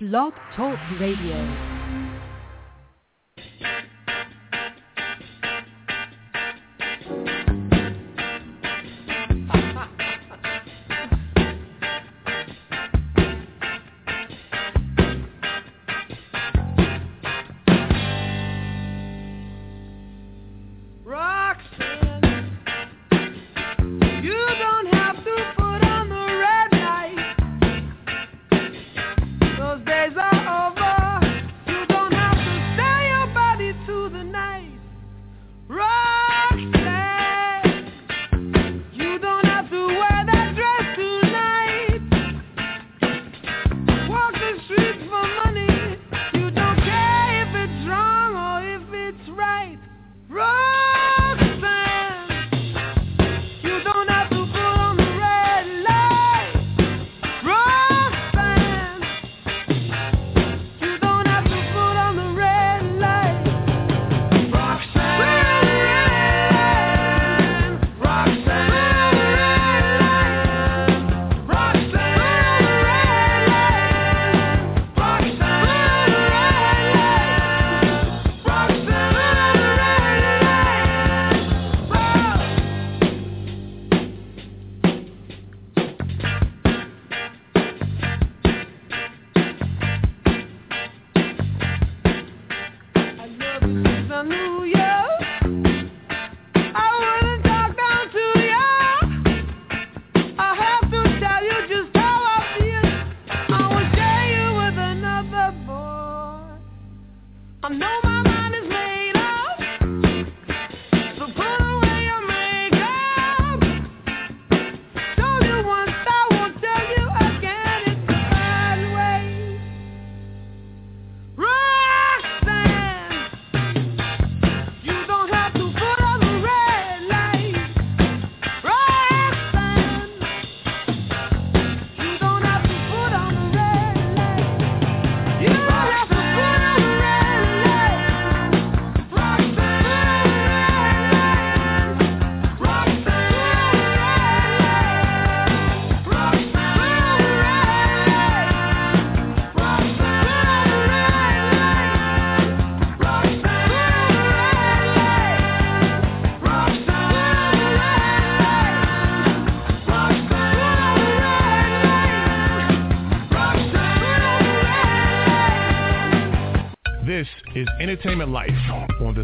Blog Talk Radio.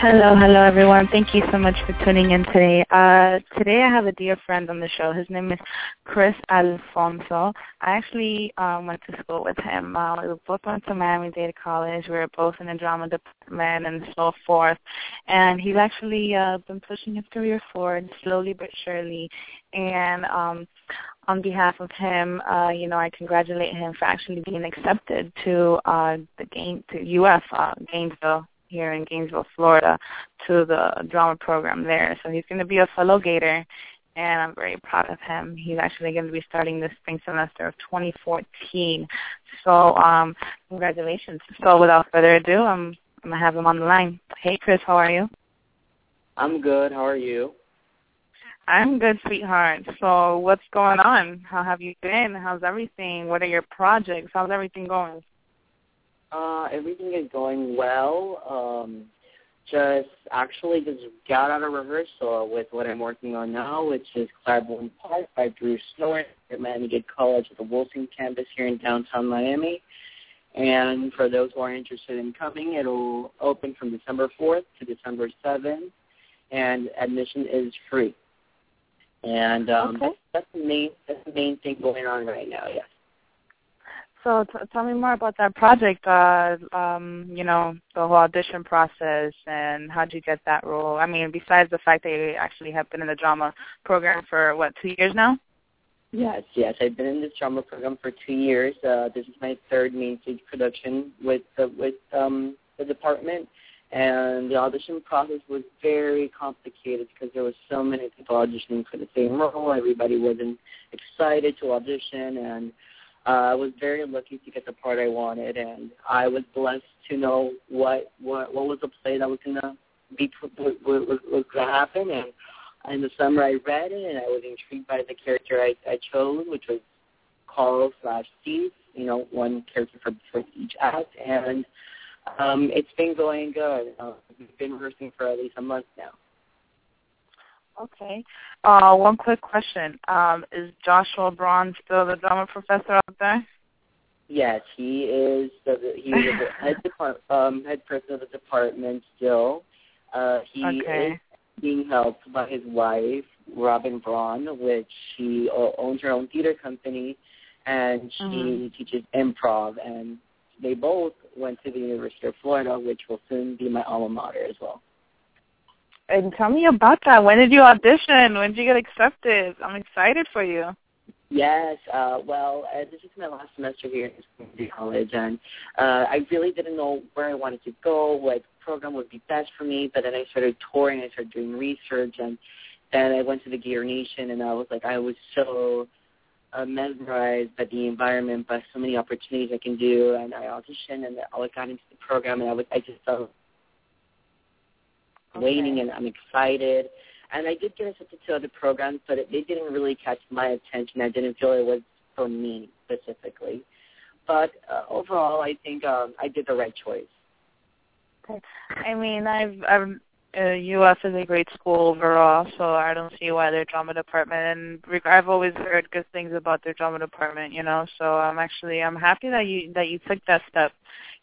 Hello, hello everyone. Thank you so much for tuning in today. Uh, today I have a dear friend on the show. His name is Chris Alfonso. I actually um, went to school with him. Uh, we both went to Miami-Dade College. We were both in the drama department and so forth. And he's actually uh, been pushing his career forward slowly but surely. And um, on behalf of him, uh, you know, I congratulate him for actually being accepted to uh, the game to UF uh, Gainesville here in Gainesville, Florida, to the drama program there. So he's going to be a fellow Gator, and I'm very proud of him. He's actually going to be starting the spring semester of 2014. So um, congratulations. So without further ado, I'm, I'm going to have him on the line. Hey, Chris, how are you? I'm good. How are you? I'm good, sweetheart. So what's going on? How have you been? How's everything? What are your projects? How's everything going? Uh, everything is going well. Um, just actually just got out of rehearsal with what I'm working on now, which is Clybourne Park by Drew Stewart at Miami-Dade College at the Wilson campus here in downtown Miami. And for those who are interested in coming, it'll open from December 4th to December 7th, and admission is free. And um, Okay. that's, that's the main that's the main thing going on right now. Yes. So t- tell me more about that project. Uh, um, you know, the whole audition process and how did you get that role? I mean, besides the fact that you actually have been in the drama program for what two years now? Yes, yes. I've been in this drama program for two years. Uh, this is my third main stage production with the, with um, the department, and the audition process was very complicated because there was so many people auditioning for the same role. Everybody wasn't excited to audition, and uh, I was very lucky to get the part I wanted, and I was blessed to know what what what was the play that was gonna be what, what was gonna happen, and in the summer I read it and I was intrigued by the character I, I chose, which was Carl slash Steve, you know, one character for, for each act and um it's been going good. Uh, we've been rehearsing for at least a month now. Okay. Uh, one quick question. Um, is Joshua Braun still the drama professor out there? Yes, he is the he is the head depart, um head person of the department still. Uh he Okay. is being helped by his wife, Robin Braun, which she owns her own theater company, and she Mhm. teaches improv. And they both went to the University of Florida, which will soon be my alma mater as well. And tell me about that. When did you audition? When did you get accepted? I'm excited for you. Yes, uh, well, uh, this is my last semester here at community college, and uh, I really didn't know where I wanted to go, what program would be best for me. But then I started touring, I started doing research, and then I went to the Gator Nation, and I was like, I was so uh, mesmerized by the environment, by so many opportunities I can do, and I auditioned, and I got into the program, and I was, I just felt waiting, and I'm excited. And I did get accepted to other programs, but it, they didn't really catch my attention. I didn't feel it was for me specifically. But uh, overall, I think um, I did the right choice. I mean, I've, I've uh, UF is a great school overall, so I don't see why their drama department. And I've always heard good things about their drama department, you know. So I'm actually I'm happy that you that you took that step,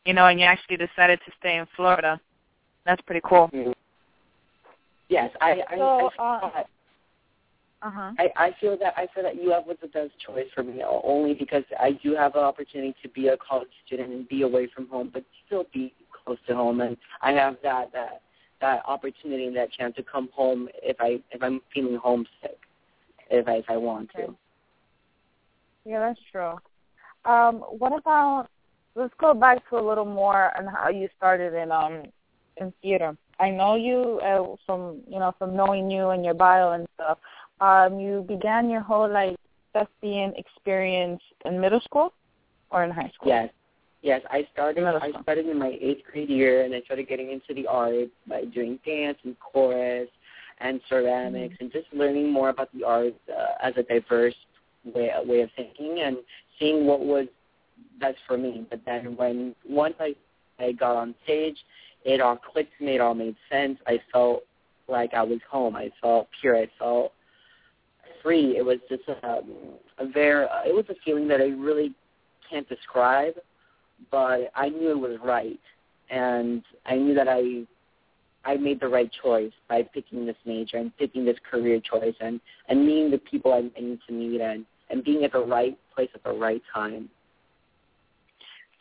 you know, and you actually decided to stay in Florida. That's pretty cool. Mhm. Yes, I I, So, I, uh, Uh huh. I I feel that I feel that UF was the best choice for me, only because I do have an opportunity to be a college student and be away from home, but still be close to home, and I have that that that opportunity and that chance to come home if I if I'm feeling homesick, if I if I want to. Yeah, that's true. Um, what about? Let's go back to a little more on how you started in um in theater. I know you uh, from you know from knowing you and your bio and stuff. Um, you began your whole like thespian experience in middle school or in high school. Yes. Yes, I started Middle I started in my eighth grade year and I started getting into the arts by doing dance and chorus and ceramics Mm-hmm. and just learning more about the arts uh, as a diverse way way of thinking and seeing what was best for me. But then when once I I got on stage, it all clicked to me, it all made sense. I felt like I was home. I felt pure. I felt free. It was just a, a very uh, it was a feeling that I really can't describe but I knew it was right, and I knew that I I made the right choice by picking this major and picking this career choice and and meeting the people I, I need to meet and and being at the right place at the right time.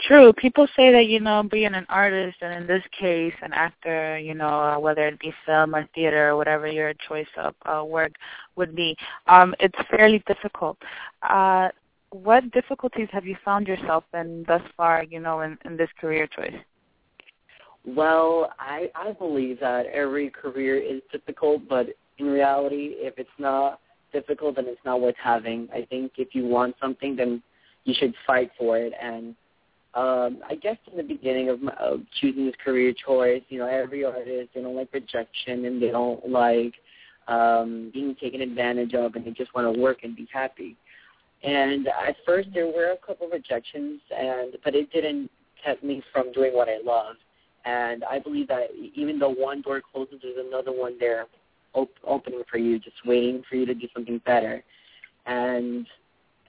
True. People say that you know being an artist and in this case an actor, you know, uh, whether it be film or theater or whatever your choice of uh, work would be, um, it's fairly difficult. Uh, what difficulties have you found yourself in thus far, you know, in, in this career choice? Well, I I believe that every career is difficult, but in reality, if it's not difficult, then it's not worth having. I think if you want something, then you should fight for it and um, I guess in the beginning of, my, of choosing this career choice, you know, every artist they don't like rejection and they don't like um, being taken advantage of, and they just want to work and be happy. And at first, there were a couple of rejections, and but it didn't keep me from doing what I love. And I believe that even though one door closes, there's another one there op- opening for you, just waiting for you to do something better. And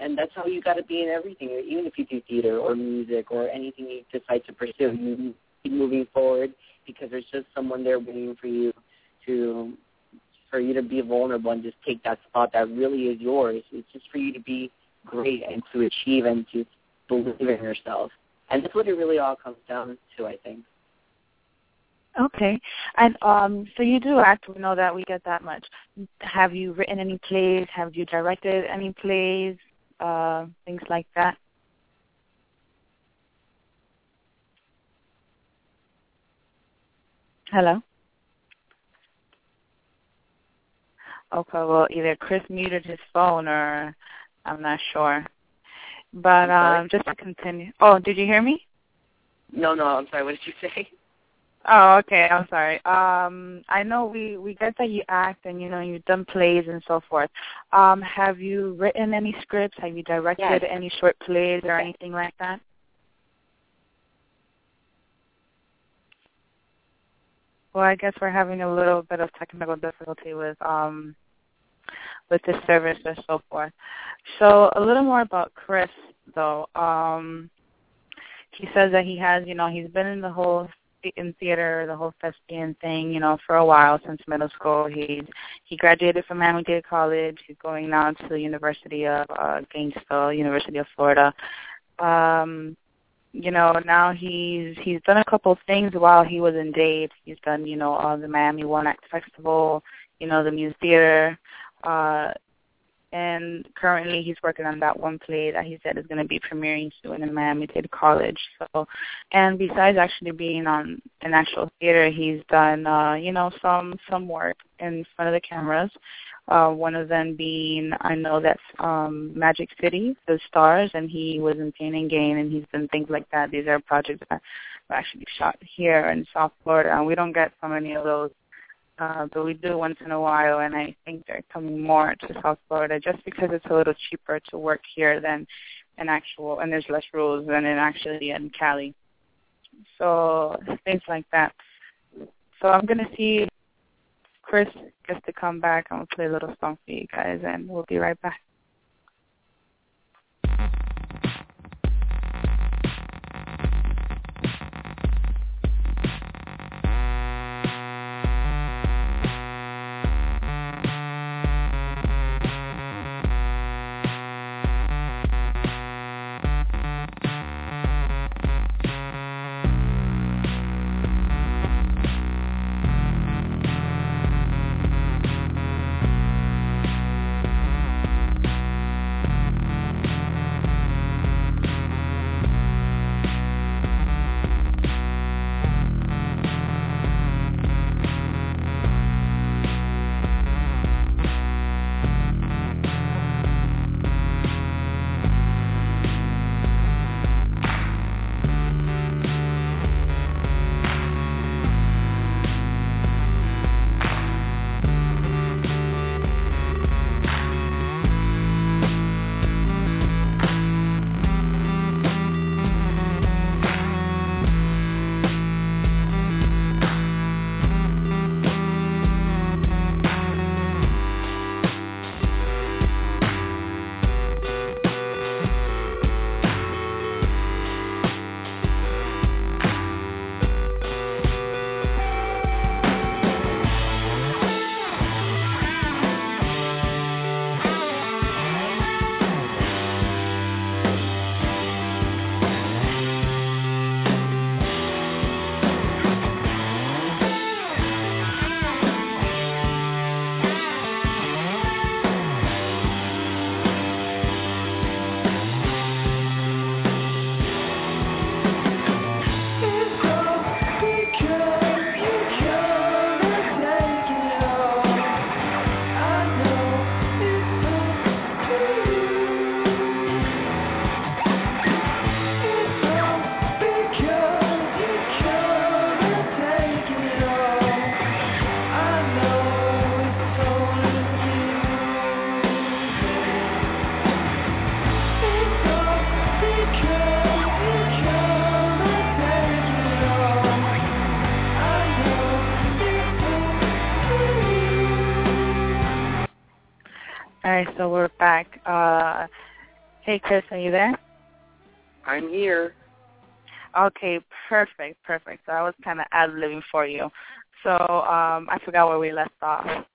and that's how you got to be in everything. Even if you do theater or music or anything you decide to pursue, you keep moving forward because there's just someone there waiting for you to for you to be vulnerable and just take that spot that really is yours. It's just for you to be great and to achieve and to believe in yourself. And that's what it really all comes down to, I think. Okay. And um so you do act, we know that we get that much. Have you written any plays? Have you directed any plays? Uh things like that? Hello? Okay, well either Chris muted his phone or I'm not sure. But um just to continue. Oh, did you hear me? No, no, I'm sorry. What did you say? Oh, okay. I'm sorry. Um, I know we we get that you act and you know you've done plays and so forth. Um, have you written any scripts? Have you directed Yes. any short plays or anything like that? Well, I guess we're having a little bit of technical difficulty with um with the service and so forth. So a little more about Chris though. Um he says that he has, you know, he's been in the whole in theater, the whole thespian thing, you know, for a while since middle school. He's he graduated from Miami Dade College. He's going now to the University of uh, Gainesville, University of Florida. Um, you know, now he's he's done a couple of things while he was in Dade. He's done, you know, uh, the Miami One Act Festival, you know, the Muse Theater, uh, and currently he's working on that one play that he said is going to be premiering soon in Miami Dade College. So, and besides actually being on an actual theater, he's done uh, you know some some work in front of the cameras. Uh, one of them being I know that's um, Magic City, the stars, and he was in Pain and Gain, and he's done things like that. These are projects that were actually shot here in South Florida, and we don't get so many of those uh, but we do once in a while, and I think they're coming more to South Florida just because it's a little cheaper to work here than an actual, and there's less rules than in actually in Cali. So things like that. So I'm gonna see Chris just to come back. I'm gonna play a little song for you guys, and we'll be right back. Hey, Chris, are you there? I'm here. Okay, perfect, perfect. So I was kind of ad libbing for you. So um, I forgot where we left off.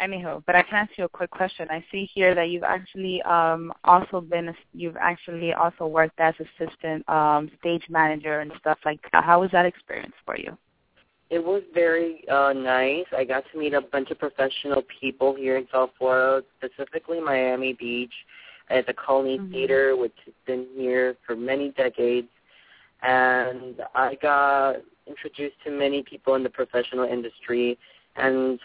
Anywho, but I can ask you a quick question. I see here that you've actually um, also been you've actually also worked as assistant um, stage manager and stuff like that. How was that experience for you? It was very uh, nice. I got to meet a bunch of professional people here in South Florida, specifically Miami Beach, at the Colony Mhm. Theater, which has been here for many decades. And I got introduced to many people in the professional industry, and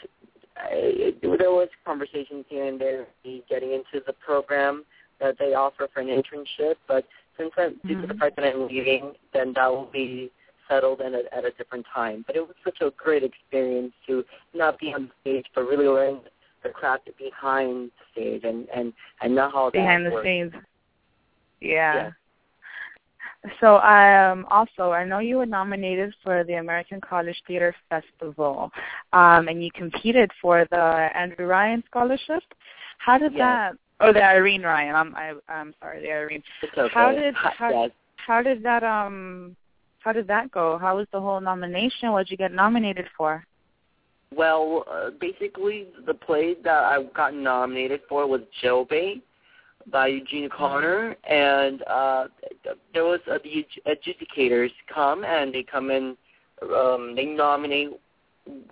I, there was conversations here and there getting into the program that they offer for an internship. But since I'm, due to the fact that I'm leaving, then that will be settled in a, at a different time. But it was such a great experience to not be on stage, but really learn the craft behind the stage and and and know how Behind the works. scenes. Yeah. Yeah. So um also I know you were nominated for the American College Theater Festival. Um and you competed for the Andrew Ryan scholarship. How did Yes. that oh the Irene Ryan, I'm I I'm sorry, the Irene. Okay. How did how, yes. how did that um how did that go? How was the whole nomination? What did you get nominated for? Well, uh, basically, the play that I got nominated for was Jobei by Eugene Connor, and uh, there was uh, the adjudicators come and they come in, um, they nominate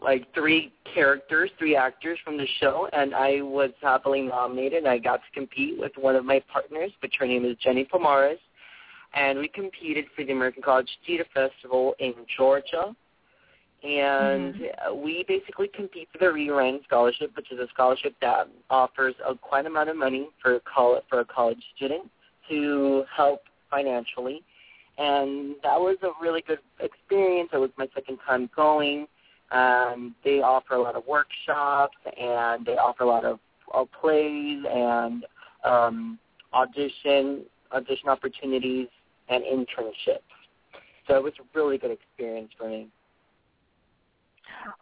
like three characters, three actors from the show, and I was happily nominated. And I got to compete with one of my partners, which her name is Jenny Pomares, and we competed for the American College Theater Festival in Georgia and uh we basically compete for the Irene Ryan Scholarship, which is a scholarship that offers a quite amount of money for a college for a college student to help financially. And that was a really good experience. It was my second time going. Um, they offer a lot of workshops and they offer a lot of uh, plays and um, audition audition opportunities and internships. So it was a really good experience for me.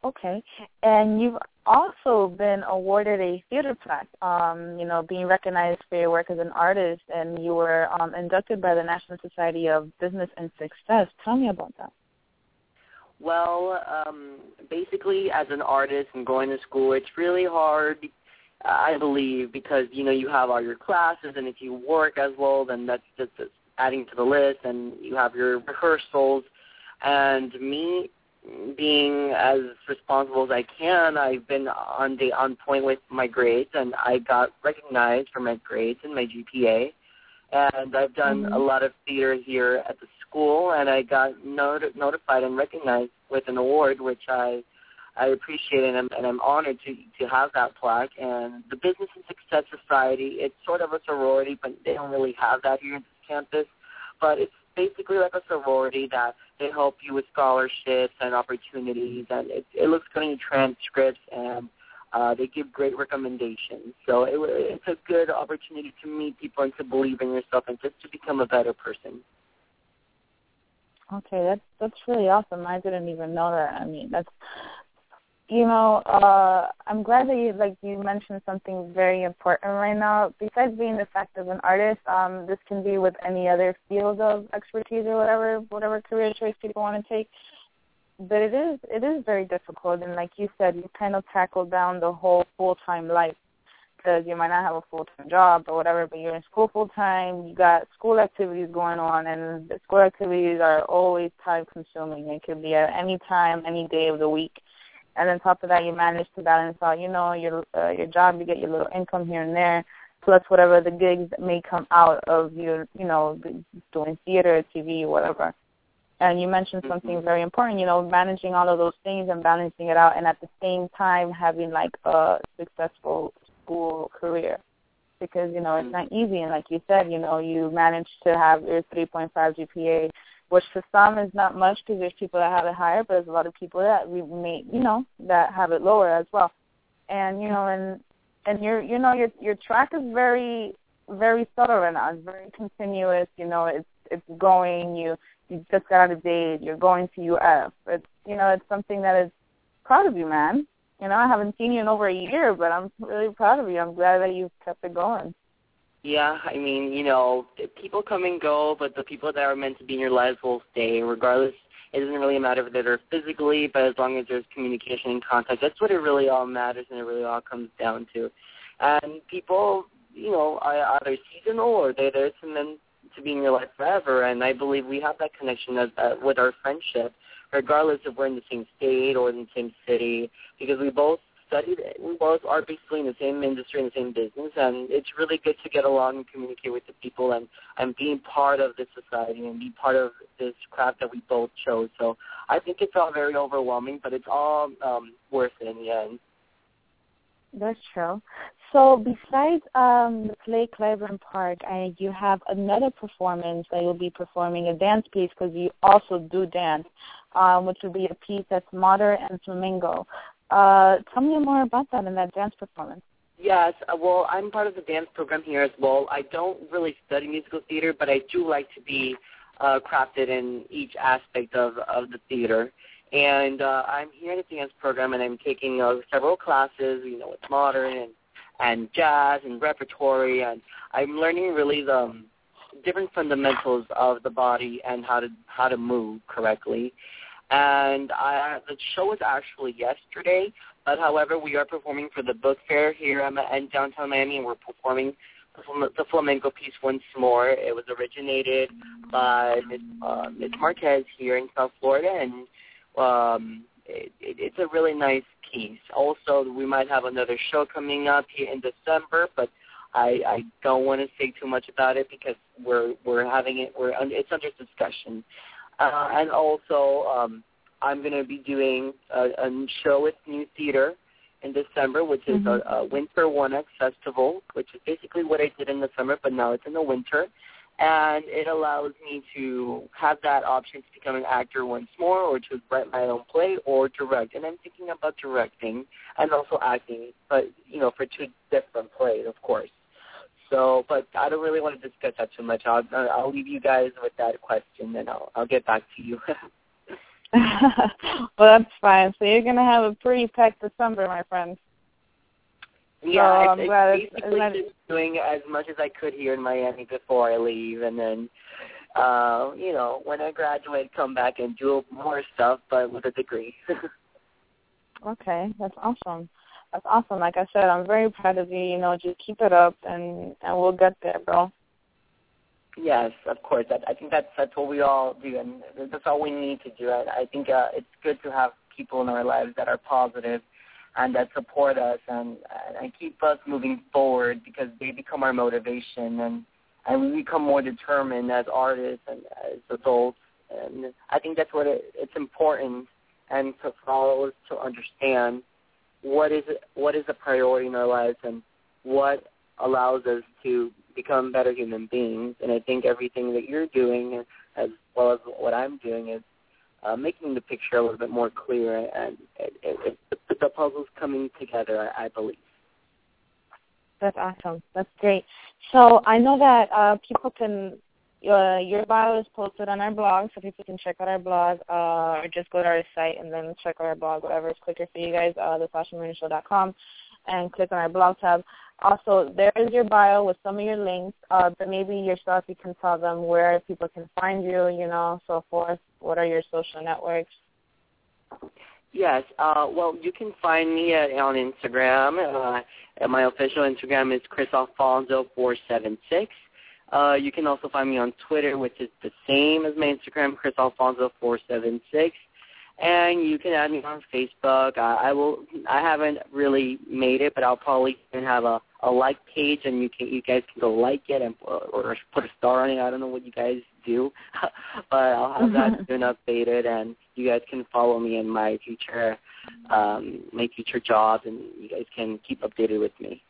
Okay. And you've also been awarded a theater plaque, um, you know, being recognized for your work as an artist, and you were um, inducted by the National Society of Business and Success. Tell me about that. Well, um, basically, as an artist and going to school, it's really hard, I believe, because you know you have all your classes, and if you work as well, then that's just adding to the list, and you have your rehearsals. And me being as responsible as I can, I've been on the on point with my grades, and I got recognized for my grades and my GPA. And I've done Mhm. a lot of theater here at the school, and I got not- notified and recognized with an award, which I I appreciate and I'm, and I'm honored to to have that plaque. And the Business and Success Society, it's sort of a sorority, but they don't really have that here at this campus. But it's basically like a sorority that they help you with scholarships and opportunities, and it, it looks good in your transcripts, and uh, they give great recommendations. So it, it's a good opportunity to meet people and to believe in yourself and just to become a better person. Okay, that's that's really awesome. I didn't even know that. I mean, that's you know, uh I'm glad that you like you mentioned something very important right now. Besides being the fact of an artist, um, this can be with any other field of expertise or whatever whatever career choice people want to take. But it is it is very difficult, and like you said, you kind of tackle down the whole full time life because you might not have a full time job or whatever, but you're in school full time. You got school activities going on, and the school activities are always time consuming. It could be at any time, any day of the week. And on top of that, you manage to balance out, you know, your uh, your job. You get your little income here and there, plus whatever the gigs that may come out of your, you know, doing theater, TV, whatever. And you mentioned something very important, you know, managing all of those things and balancing it out, and at the same time having like a successful school career because you know it's not easy and like you said you know you managed to have your 3.5 GPA which to some is not much because there's people that have it higher but there's a lot of people that we may you know that have it lower as well and you know and and your you know your your track is very very subtle right now it's very continuous you know it's it's going you you just got out of Dade you're going to UF it's you know it's something that is proud of you man you know, I haven't seen you in over a year, but I'm really proud of you. I'm glad that you've kept it going. Yeah, I mean, you know, people come and go, but the people that are meant to be in your lives will stay, regardless It doesn't really matter if they're physically, but as long as there's communication and contact, that's what it really all matters, and it really all comes down to. And people, you know, are either seasonal or they're there to meant to be in your life forever. And I believe we have that connection as, uh, with our friendship, regardless if we're in the same state or in the same city, because we both studied, we both are basically in the same industry, in the same business, and it's really good to get along and communicate with the people and and being part of this society and be part of this craft that we both chose. So I think it's all very overwhelming, but it's all um, worth it in the end. That's true. So besides um, the play Clybourne Park, uh, you have another performance that you'll be performing a dance piece because you also do dance, um, which will be a piece that's modern and flamenco. Uh, tell me more about that and that dance performance. Yes, uh, well, I'm part of the dance program here as well. I don't really study musical theater, but I do like to be uh, crafted in each aspect of, of the theater. And uh, I'm here in the dance program, and I'm taking uh, several classes, you know, with modern and, and jazz and repertory, and I'm learning really the um, different fundamentals of the body and how to how to move correctly. And I, the show was actually yesterday, but however, we are performing for the book fair here in downtown Miami, and we're performing the flamenco piece once more. It was originated by Ms. Uh. Marquez here in South Florida, and um, it, it, it's a really nice piece. Also, we might have another show coming up here in December, but I, I don't want to say too much about it because we're we're having it. We're it's under discussion. Uh, and also, um, I'm going to be doing a, a show with New Theater in December, which is mm-hmm. a, a Winter One Acts Festival, which is basically what I did in the summer, but now it's in the winter. And it allows me to have that option to become an actor once more or to write my own play or direct. And I'm thinking about directing and also acting, but, you know, for two different plays, of course. So, but I don't really want to discuss that too much. I'll I'll leave you guys with that question, and I'll I'll get back to you. well, that's fine. So you're gonna have a pretty packed December, my friend. Yeah, so I'm glad. basically it's, just doing as much as I could here in Miami before I leave, and then, uh, you know, when I graduate, come back and do more stuff, but with a degree. okay, that's awesome. That's awesome. Like I said, I'm very proud of you. You know, just keep it up, and and we'll get there, bro. Yes, of course. That, I think that's that's what we all do, and that's all we need to do. I, I think uh, it's good to have people in our lives that are positive and that support us and and keep us moving forward because they become our motivation and and we become more determined as artists and as adults. And I think that's what it, it's important and to, for all us to understand what is what is a priority in our lives and what allows us to become better human beings. And I think everything that you're doing, as well as what I'm doing, is uh, making the picture a little bit more clear, and it, it, it, the puzzle's coming together. I, I believe. That's awesome. That's great. So I know that uh, people can uh, your bio is posted on our blog, so people can check out our blog uh, or just go to our site and then check out our blog, whatever is quicker for you guys, uh, thesashamarinashow.com, and click on our blog tab. Also, there is your bio with some of your links, uh, but maybe yourself you can tell them where people can find you, you know, so forth. What are your social networks? Yes. Uh, well, you can find me at, on Instagram. Uh, my official Instagram is Chris Alfonso 476 uh, you can also find me on Twitter, which is the same as my Instagram, Chris Alfonso476. And you can add me on Facebook. I, I will. I haven't really made it, but I'll probably even have a, a like page, and you can you guys can go like it and or put a star on it. I don't know what you guys do, but I'll have that soon updated, and you guys can follow me in my future um, my future jobs, and you guys can keep updated with me.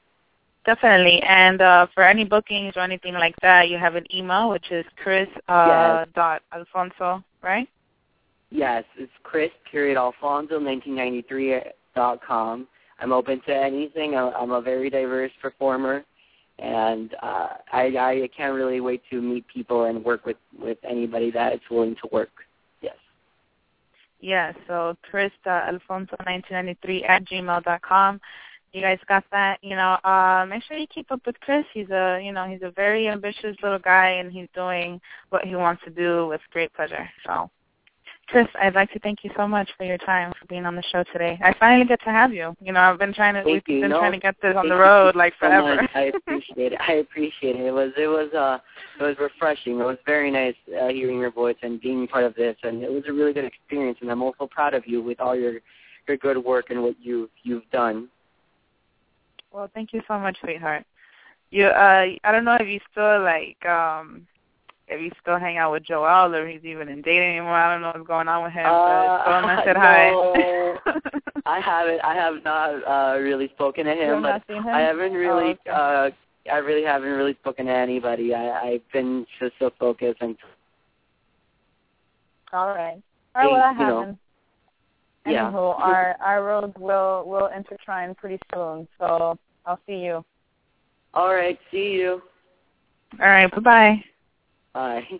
Definitely. And uh, for any bookings or anything like that, you have an email, which is chris uh, yes. dot alfonso, right? Yes, it's chris period alfonso 1993 dot com. I'm open to anything. I'm a very diverse performer, and uh, I, I can't really wait to meet people and work with with anybody that is willing to work. Yes. Yeah. So chris alfonso 1993 at gmail dot com you guys got that. You know, uh, make sure you keep up with Chris. He's a, you know, he's a very ambitious little guy, and he's doing what he wants to do with great pleasure. So Chris, I'd like to thank you so much for your time for being on the show today. I finally get to have you. You know, I've been trying to Thank we've you. been No, trying to get this on the road like so forever. much. I appreciate it. I appreciate it. It was it was uh it was refreshing. It was very nice uh, hearing your voice and being part of this, and it was a really good experience. And I'm also proud of you with all your your good work and what you've you've done. Well, thank you so much, sweetheart. You uh I don't know if you still like um if you still hang out with Joel or if he's even in dating anymore. I don't know what's going on with him. Uh, but I said no. hi. I haven't I have not uh really spoken to You him, but him? I haven't really Oh, okay. uh I really haven't really spoken to anybody. I I've been just so focused and All right. All right, well that you know, happened. Yeah. Anywho, our our roads will will intertwine pretty soon. So I'll see you. All right, see you. All right, bye bye. Bye.